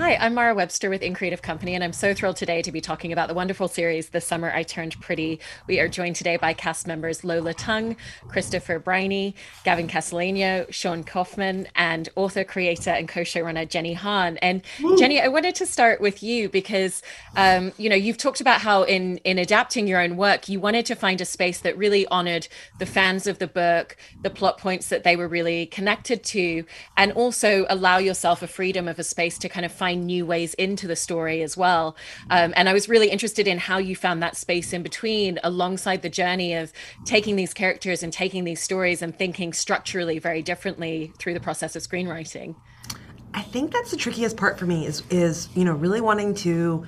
Hi, I'm Mara Webster with InCreative Company, and I'm so thrilled today to be talking about the wonderful series The Summer I Turned Pretty. We are joined today by cast members Lola Tung, Christopher Briney, Gavin Casalegno, Sean Kaufman, and author, creator, and co-showrunner Jenny Han. And Woo. Jenny, I wanted to start with you because um, you know you've talked about how in in adapting your own work, you wanted to find a space that really honored the fans of the book, the plot points that they were really connected to, and also allow yourself a freedom of a space to kind of find find new ways into the story as well. Um, and I was really interested in how you found that space in between alongside the journey of taking these characters and taking these stories and thinking structurally very differently through the process of screenwriting. I think that's the trickiest part for me is is you know really wanting to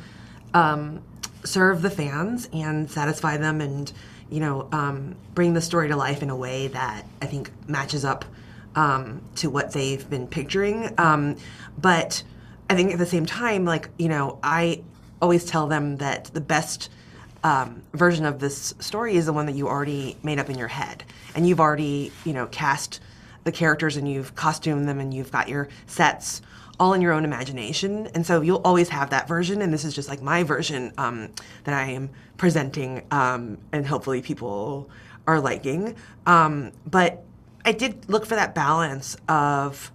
um, serve the fans and satisfy them and you know um, bring the story to life in a way that I think matches up um, to what they've been picturing. Um, but I think at the same time, like, you know, I always tell them that the best um, version of this story is the one that you already made up in your head. And you've already, you know, cast the characters and you've costumed them and you've got your sets all in your own imagination. And so you'll always have that version. And this is just like my version um, that I am presenting um, and hopefully people are liking. Um, but I did look for that balance of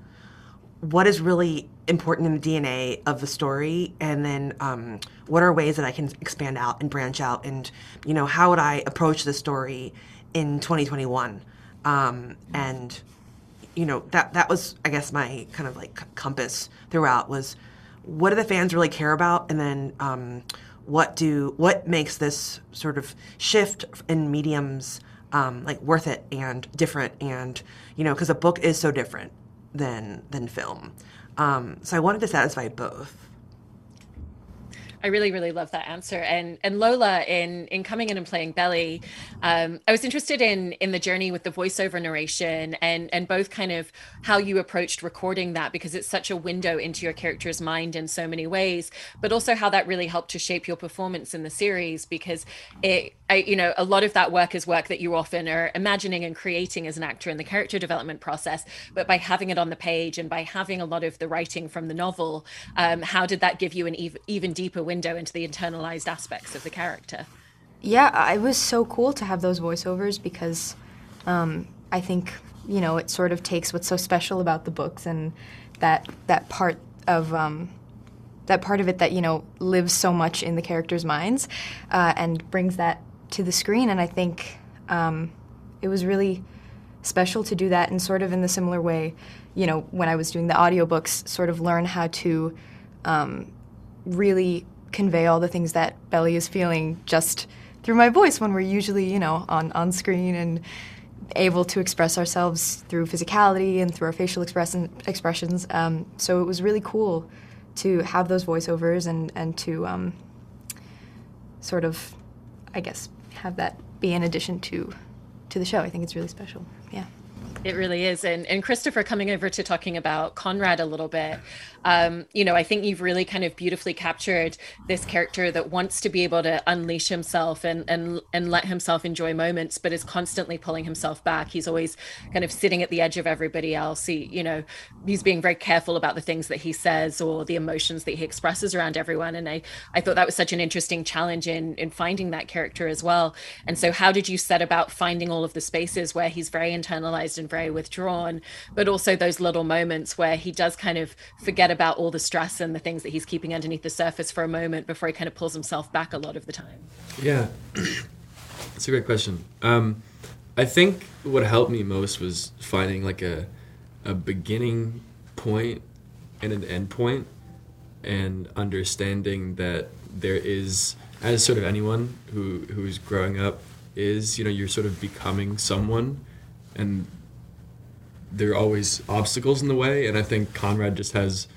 what is really important in the DNA of the story, and then um, what are ways that I can expand out and branch out, and you know how would I approach the story in 2021, um, and you know that that was I guess my kind of like compass throughout was what do the fans really care about, and then um, what do what makes this sort of shift in mediums um, like worth it and different, and you know because a book is so different than than film. Um, so I wanted to satisfy both. I really, really love that answer. And and Lola, in in coming in and playing Belly, um, I was interested in in the journey with the voiceover narration and and both kind of how you approached recording that because it's such a window into your character's mind in so many ways, but also how that really helped to shape your performance in the series because it I, you know, a lot of that work is work that you often are imagining and creating as an actor in the character development process. But by having it on the page and by having a lot of the writing from the novel, um, how did that give you an even, even deeper window into the internalized aspects of the character? Yeah, it was so cool to have those voiceovers because um, I think you know it sort of takes what's so special about the books and that that part of um, that part of it that you know lives so much in the characters' minds uh, and brings that to the screen. And I think um, it was really special to do that and sort of in the similar way, you know, when I was doing the audiobooks, sort of learn how to um, really convey all the things that Belly is feeling just through my voice when we're usually, you know, on, on screen and able to express ourselves through physicality and through our facial express- expressions. Um, so it was really cool to have those voiceovers and, and to um, sort of, I guess, have that be in addition to to the show. I think it's really special. It really is. And, and Christopher, coming over to talking about Conrad a little bit, um, you know, I think you've really kind of beautifully captured this character that wants to be able to unleash himself and, and, and let himself enjoy moments, but is constantly pulling himself back. He's always kind of sitting at the edge of everybody else. He, you know, he's being very careful about the things that he says or the emotions that he expresses around everyone. And I, I thought that was such an interesting challenge in, in finding that character as well. And so how did you set about finding all of the spaces where he's very internalized and very very withdrawn, but also those little moments where he does kind of forget about all the stress and the things that he's keeping underneath the surface for a moment before he kind of pulls himself back a lot of the time. Yeah, that's a great question. Um, I think what helped me most was finding like a a beginning point and an end point, and understanding that there is, as sort of anyone who who's growing up is, you know, you're sort of becoming someone, and there are always obstacles in the way, and I think Conrad just has,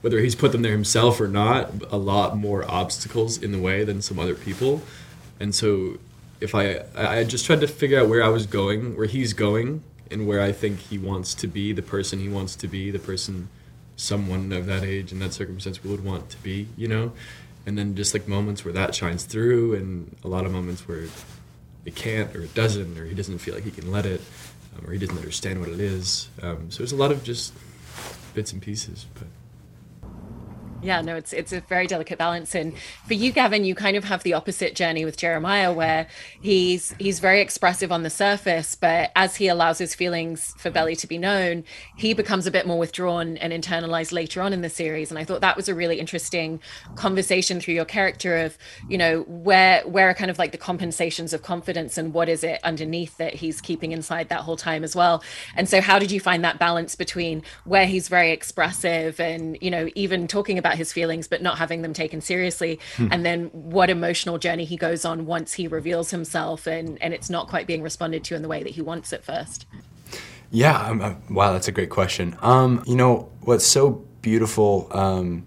whether he's put them there himself or not, a lot more obstacles in the way than some other people, and so if I I just tried to figure out where I was going, where he's going, and where I think he wants to be, the person he wants to be, the person someone of that age and that circumstance would want to be, you know, and then just like moments where that shines through, and a lot of moments where it can't or it doesn't or he doesn't feel like he can let it um, or he doesn't understand what it is. Um, so there's a lot of just bits and pieces. But Yeah, no, it's it's a very delicate balance. And for you, Gavin, you kind of have the opposite journey with Jeremiah, where he's he's very expressive on the surface, but as he allows his feelings for Belly to be known, he becomes a bit more withdrawn and internalized later on in the series. And I thought that was a really interesting conversation through your character of, you know, where where are kind of like the compensations of confidence and what is it underneath that he's keeping inside that whole time as well. And so how did you find that balance between where he's very expressive and, you know, even talking about his feelings but not having them taken seriously. Hmm. and then what emotional journey he goes on once he reveals himself and and it's not quite being responded to in the way that he wants at first. Yeah um, uh, wow that's a great question. Um, you know what's so beautiful um,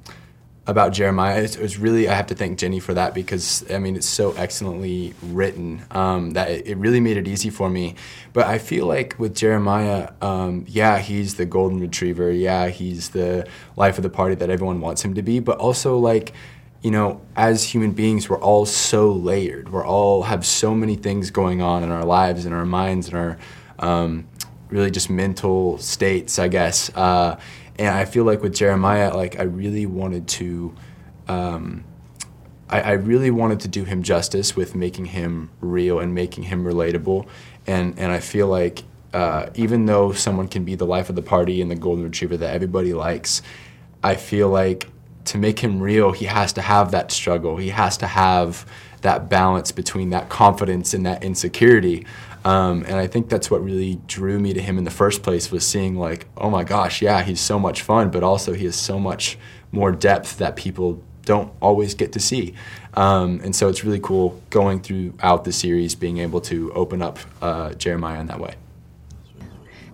about Jeremiah. It was really I have to thank Jenny for that because I mean it's so excellently written um, that it, really made it easy for me. But I feel like with Jeremiah, um, yeah, he's the golden retriever. Yeah, he's the life of the party that everyone wants him to be. But also like you know, as human beings, we're all so layered. We're all have so many things going on in our lives, in our minds, in our um, really just mental states, I guess. Uh, and I feel like with Jeremiah, like I really wanted to, um, I, I, really wanted to do him justice with making him real and making him relatable, and and I feel like uh, even though someone can be the life of the party and the golden retriever that everybody likes, I feel like to make him real, he has to have that struggle. He has to have that balance between that confidence and that insecurity. Um, and I think that's what really drew me to him in the first place was seeing like, oh my gosh, yeah, he's so much fun, but also he has so much more depth that people don't always get to see. Um, and so it's really cool going throughout the series, being able to open up uh, Jeremiah in that way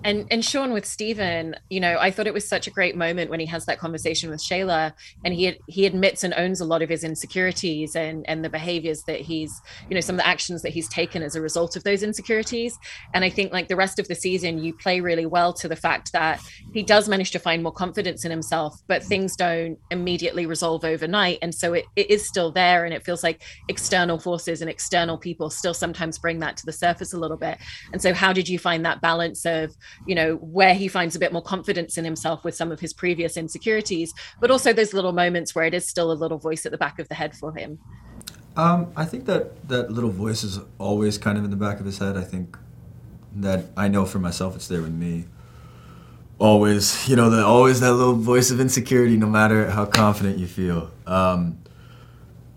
and and Sean with Stephen, you know, I thought it was such a great moment when he has that conversation with Shayla, and he he admits and owns a lot of his insecurities and and the behaviors that he's, you know, some of the actions that he's taken as a result of those insecurities. And I think like the rest of the season, you play really well to the fact that he does manage to find more confidence in himself, but things don't immediately resolve overnight, and so it, it is still there, and it feels like external forces and external people still sometimes bring that to the surface a little bit. And so, how did you find that balance of you know where he finds a bit more confidence in himself with some of his previous insecurities but also those little moments where it is still a little voice at the back of the head for him. Um, i think that that little voice is always kind of in the back of his head. I think that i know for myself it's there with me. Always you know the, always that little voice of insecurity no matter how confident you feel. Um,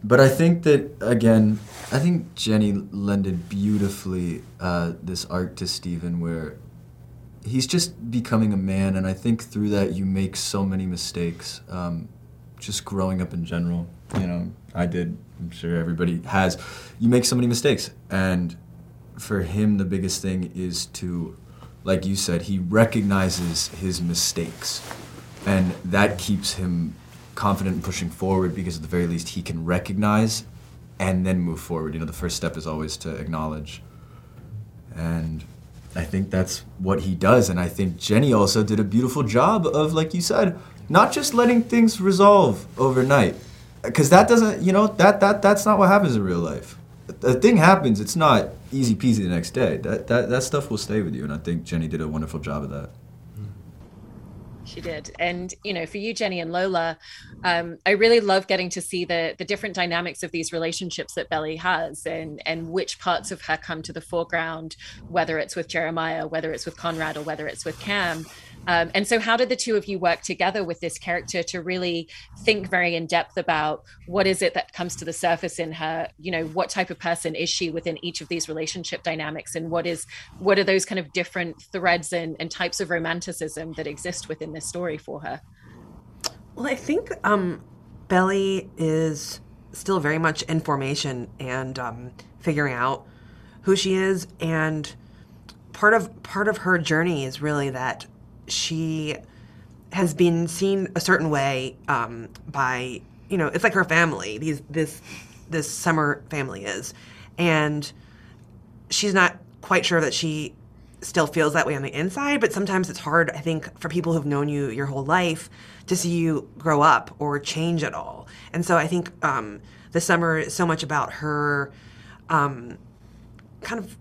but i think that again i think jenny lended beautifully uh, this arc to stephen where he's just becoming a man, and I think through that you make so many mistakes. Um, just growing up in general, you know, I did. I'm sure everybody has. You make so many mistakes, and for him, the biggest thing is to, like you said, he recognizes his mistakes, and that keeps him confident and pushing forward because at the very least he can recognize and then move forward. You know, the first step is always to acknowledge, and I think that's what he does. And I think Jenny also did a beautiful job of, like you said, not just letting things resolve overnight. Because that doesn't, you know, that, that that's not what happens in real life. The thing happens, it's not easy peasy the next day. That, that, that stuff will stay with you. And I think Jenny did a wonderful job of that. She did. And, you know, for you, Jenny and Lola, um, I really love getting to see the the different dynamics of these relationships that Belly has and and which parts of her come to the foreground, whether it's with Jeremiah, whether it's with Conrad, or whether it's with Cam. Um, and so, how did the two of you work together with this character to really think very in depth about what is it that comes to the surface in her? You know, what type of person is she within each of these relationship dynamics, and what is what are those kind of different threads and, and types of romanticism that exist within this story for her? Well, I think um, Belly is still very much in formation and um, figuring out who she is, and part of part of her journey is really that she has been seen a certain way um, by you know it's like her family these this this summer family is. And she's not quite sure that she still feels that way on the inside but sometimes it's hard i think for people who've known you your whole life to see you grow up or change at all. And so i think um, the summer is so much about her um, kind of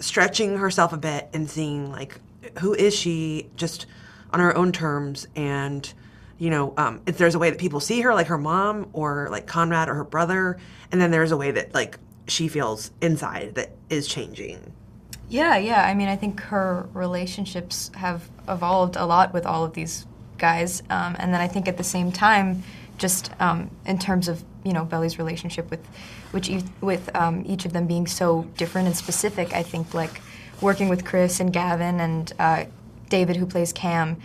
stretching herself a bit and seeing like who is she just on her own terms and you know, um, if there's a way that people see her, like her mom or like Conrad or her brother, and then there's a way that like she feels inside that is changing. Yeah, yeah. I mean, I think her relationships have evolved a lot with all of these guys, um, and then I think at the same time, just um, in terms of you know Belly's relationship with, which e- with um, each of them being so different and specific, I think like working with Chris and Gavin and uh, David who plays Cam.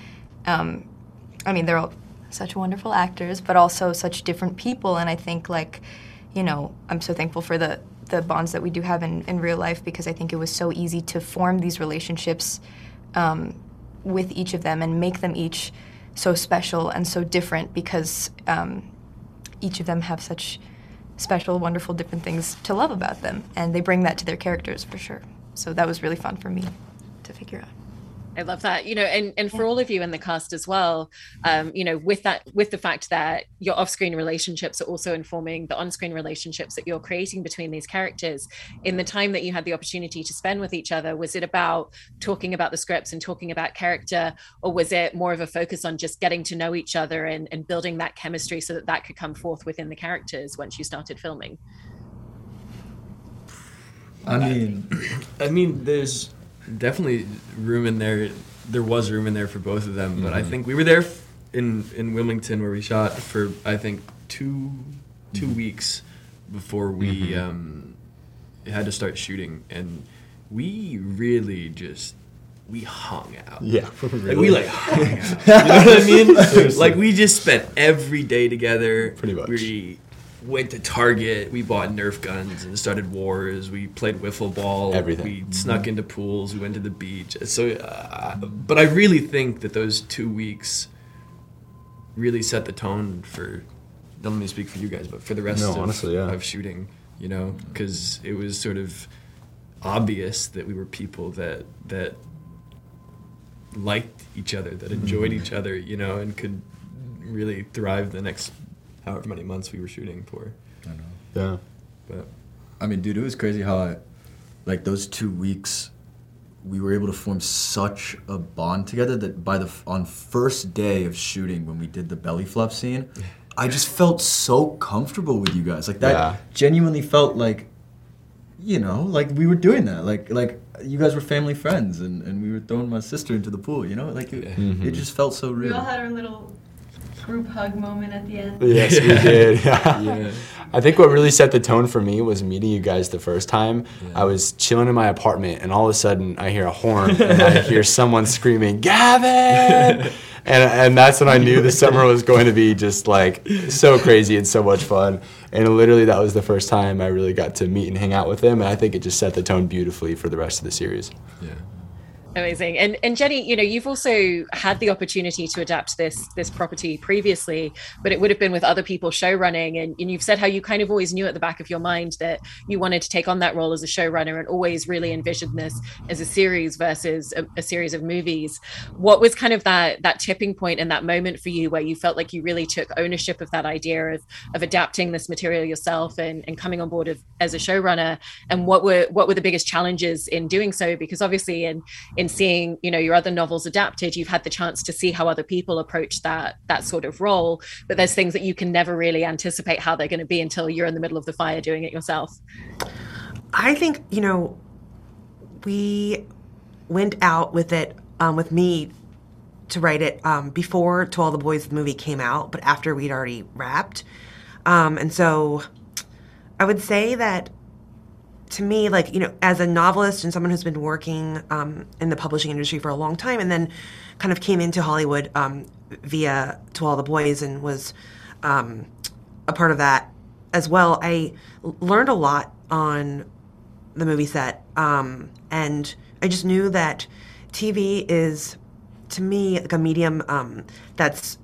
Um, I mean, they're all such wonderful actors, but also such different people, and I think like, you know, I'm so thankful for the the bonds that we do have in, in real life because I think it was so easy to form these relationships um, with each of them and make them each so special and so different because um, each of them have such special, wonderful, different things to love about them, and they bring that to their characters for sure. So that was really fun for me to figure out. I love that. You know, and and for all of you in the cast as well, um, you know, with that with the fact that your off-screen relationships are also informing the on-screen relationships that you're creating between these characters. In the time that you had the opportunity to spend with each other, was it about talking about the scripts and talking about character, or was it more of a focus on just getting to know each other and, and building that chemistry so that that could come forth within the characters once you started filming? I mean, I mean, there's definitely room in there. There was room in there for both of them, but I mm-hmm. think we were there in in Wilmington where we shot for I think two two mm-hmm. weeks before we mm-hmm. um, had to start shooting, and we really just we hung out. Yeah, Like we like hung out. You know what I mean? like we just spent every day together. Pretty much. We went to Target. We bought Nerf guns and started wars. We played wiffle ball. Everything. We snuck into pools. We went to the beach. So, uh, but I really think that those two weeks really set the tone for. Don't let me speak for you guys, but for the rest No, of, honestly, yeah. of shooting. You know, because it was sort of obvious that we were people that that liked each other, that enjoyed Mm-hmm. each other, you know, and could really thrive the next however many months we were shooting for. I know. Yeah. But I mean, dude, it was crazy how I, like those two weeks, we were able to form such a bond together that by the on first day of shooting when we did the belly flop scene, I just felt so comfortable with you guys. Like that Yeah. genuinely felt like, you know, like we were doing that. Like like you guys were family friends, and, and we were throwing my sister into the pool. You know, like it, Mhm. it just felt so real. We all had our little group hug moment at the end. Yes, we did. Yeah. Yeah. I think what really set the tone for me was meeting you guys the first time. I was chilling in my apartment, and all of a sudden, I hear a horn, and I hear someone screaming, "Gavin!" And, and that's when I knew the summer was going to be just like so crazy and so much fun. And literally, that was the first time I really got to meet and hang out with him. And I think it just set the tone beautifully for the rest of the series. yeah. Amazing. And and Jenny, you know, you've also had the opportunity to adapt this this property previously, but it would have been with other people show running. And, and you've said how you kind of always knew at the back of your mind that you wanted to take on that role as a showrunner and always really envisioned this as a series versus a, a series of movies. What was kind of that that tipping point and that moment for you where you felt like you really took ownership of that idea of of adapting this material yourself and, and coming on board of, as a showrunner? And what were what were the biggest challenges in doing so? Because obviously in in seeing you know your other novels adapted you've had the chance to see how other people approach that that sort of role. But there's things that you can never really anticipate how they're going to be until you're in the middle of the fire doing it yourself. I think you know we went out with it um, with me to write it um, before To All the Boys the movie came out, but after we'd already wrapped, um, and so I would say that to me, like you know, as a novelist and someone who's been working um, in the publishing industry for a long time, and then kind of came into Hollywood um, via To All the Boys and was um, a part of that as well. I learned a lot on the movie set, um, and I just knew that TV is, to me, like a medium um, that's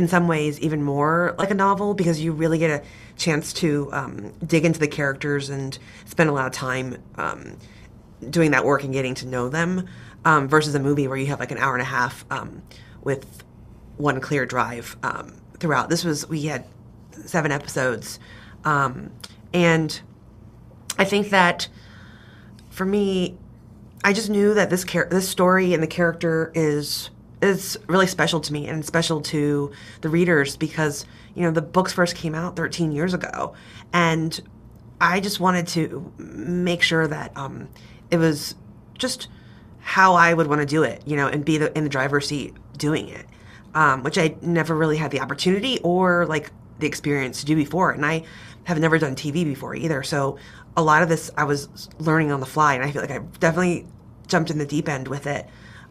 in some ways even more like a novel because you really get a chance to um, dig into the characters and spend a lot of time um, doing that work and getting to know them um, versus a movie where you have like an hour and a half um, with one clear drive um, throughout. This was we had seven episodes, um, and I think that for me, I just knew that this char- this story and the character is is really special to me and special to the readers because you know the books first came out 13 years ago, and I just wanted to make sure that um, it was just how I would want to do it, you know, and be the, in the driver's seat doing it, um, which I never really had the opportunity or like the experience to do before, and I have never done TV before either. So a lot of this I was learning on the fly, and I feel like I definitely jumped in the deep end with it.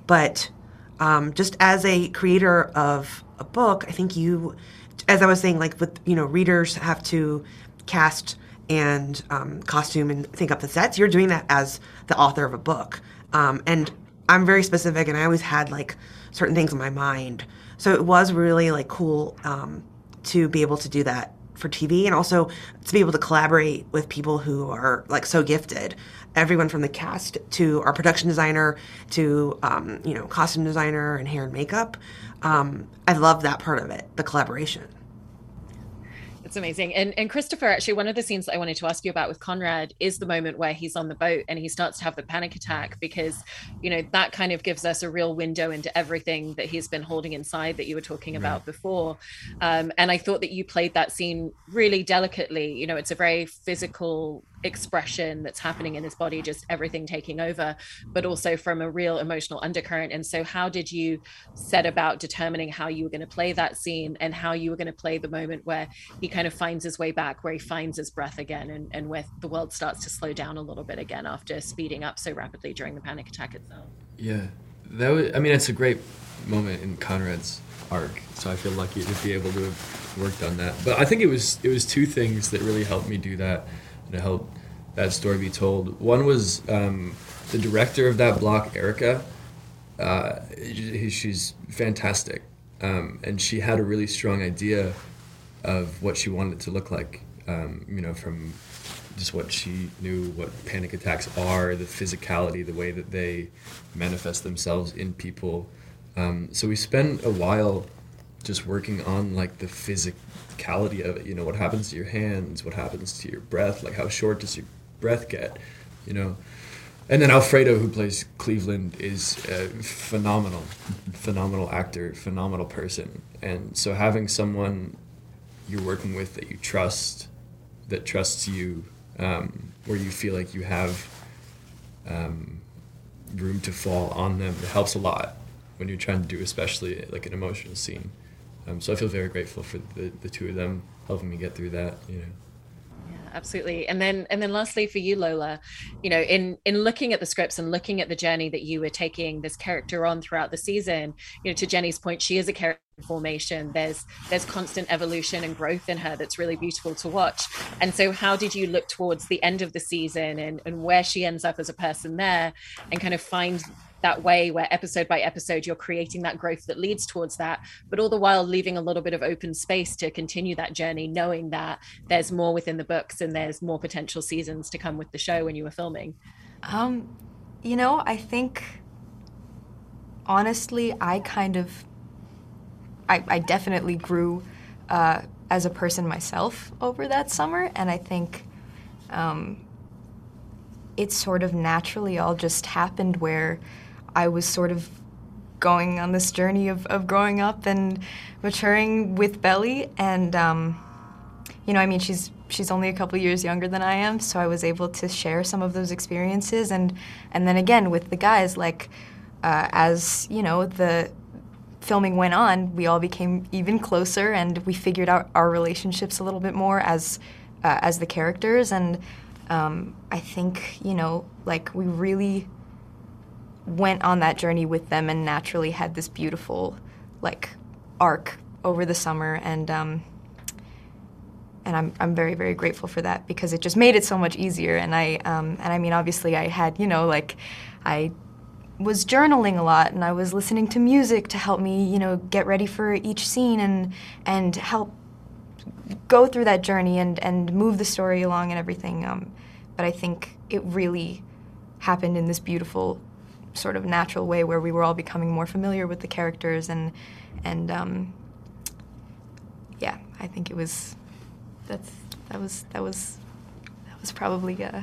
But um, just as a creator of a book, I think you, as I was saying, like with you know, readers have to cast and um, costume and think up the sets. You're doing that as the author of a book, um, and I'm very specific, and I always had like certain things in my mind. So it was really like cool um, to be able to do that for TV and also to be able to collaborate with people who are like so gifted. Everyone from the cast to our production designer to um, you know costume designer and hair and makeup. Um, I love that part of it, the collaboration. It's amazing. And and Christopher, actually, one of the scenes that I wanted to ask you about with Conrad is the moment where he's on the boat and he starts to have the panic attack because, you know, that kind of gives us a real window into everything that he's been holding inside that you were talking right. about before. Um, and I thought that you played that scene really delicately. You know, it's a very physical expression that's happening in his body just everything taking over but also from a real emotional undercurrent. And so how did you set about determining how you were going to play that scene and how you were going to play the moment where he kind of finds his way back where he finds his breath again and, and where the world starts to slow down a little bit again after speeding up so rapidly during the panic attack itself? Yeah. That was i mean it's a great moment in conrad's arc so i feel lucky to be able to have worked on that. But i think it was it was two things that really helped me do that to help that story be told. One was um, the director of that block, Erica. Uh, she's fantastic, um, and she had a really strong idea of what she wanted it to look like. Um, you know, from just what she knew what panic attacks are, the physicality, the way that they manifest themselves in people. Um, so we spent a while just working on like the physicality of it. You know, what happens to your hands, what happens to your breath, like how short does your breath get, you know. And then Alfredo, who plays Cleveland, is a phenomenal, phenomenal actor, phenomenal person. And so having someone you're working with that you trust, that trusts you, um, where you feel like you have um, room to fall on them, it helps a lot when you're trying to do, especially like an emotional scene. Um, so I feel very grateful for the, the two of them helping me get through that. You know. Yeah, absolutely. And then and then lastly for you lola you know in in looking at the scripts and looking at the journey that you were taking this character on throughout the season you know to jenny's point she is a character formation. There's there's constant evolution and growth in her that's really beautiful to watch. And so how did you look towards the end of the season and and where she ends up as a person there and kind of find that way where episode by episode you're creating that growth that leads towards that but all the while leaving a little bit of open space to continue that journey knowing that there's more within the books and there's more potential seasons to come with the show when you were filming. Um you know i think honestly i kind of i, I definitely grew uh, as a person myself over that summer and i think um, it sort of naturally all just happened where I was sort of going on this journey of, of growing up and maturing with Belly. And, um, you know, I mean, she's she's only a couple years younger than I am, so I was able to share some of those experiences. And, and then again, with the guys, like, uh, as, you know, the filming went on, we all became even closer and we figured out our relationships a little bit more as, uh, as the characters. And um, I think, you know, like, we really went on that journey with them and naturally had this beautiful like arc over the summer. And um, and I'm, I'm very very grateful for that because it just made it so much easier. And I um, and I mean obviously I had you know like I was journaling a lot and I was listening to music to help me you know get ready for each scene and and help go through that journey and and move the story along and everything. Um, but I think it really happened in this beautiful sort of natural way where we were all becoming more familiar with the characters and and um, yeah, I think it was that's that was that was that was probably uh,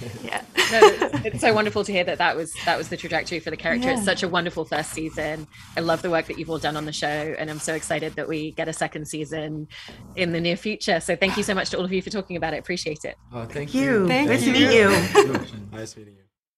Yeah. no, it's so wonderful to hear that that was that was the trajectory for the character. It's such a wonderful first season. I love the work that you've all done on the show, and I'm so excited that we get a second season in the near future. So thank you so much to all of you for talking about it. Appreciate it. Oh, thank You. Thank nice you. to meet you. Nice meeting you.